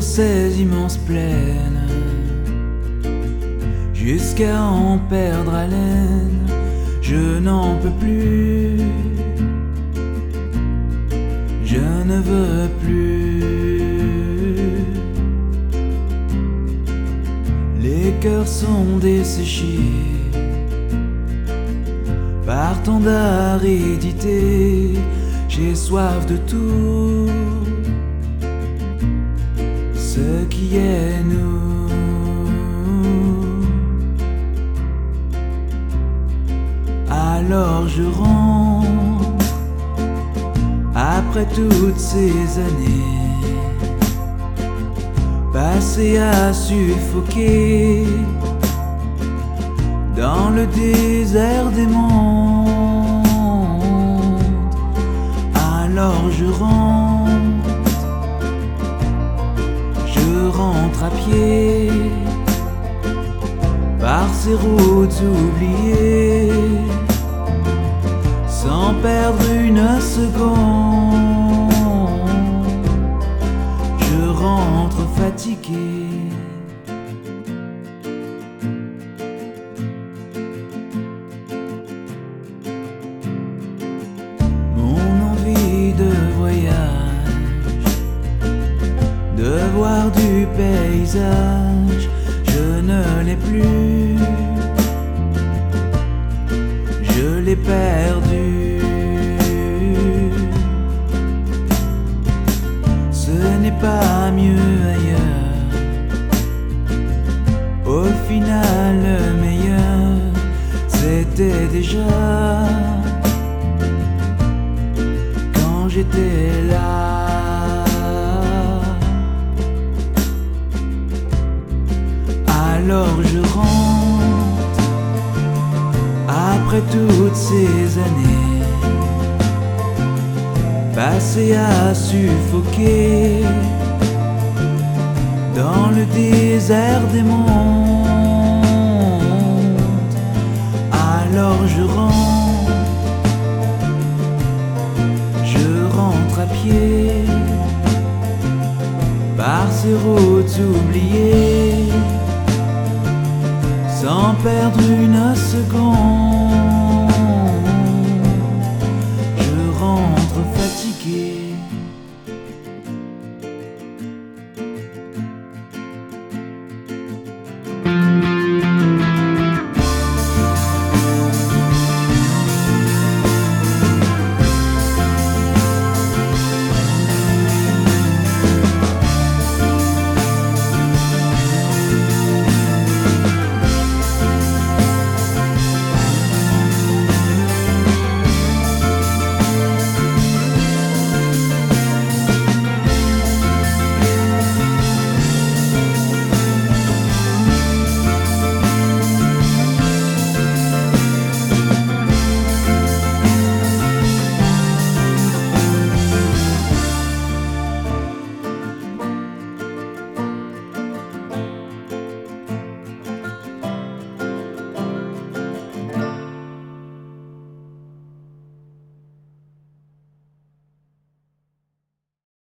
ces immenses plaines jusqu'à en perdre haleine. Je n'en peux plus, je ne veux plus. Les cœurs sont desséchés par tant d'aridité. J'ai soif de tout ce qui est nous. Alors je rentre après toutes ces années passées à suffoquer dans le désert des mondes. Pied par ces routes oubliées sans perdre une seconde. Je rentre fatigué. Paysage, je ne l'ai plus. Je l'ai perdu. Ce n'est pas mieux ailleurs. Au final, le meilleur, c'était déjà quand j'étais là. Alors je rentre après toutes ces années passées à suffoquer dans le désert des mondes. Alors je rentre, je rentre à pied par ces routes oubliées sans perdre une seconde.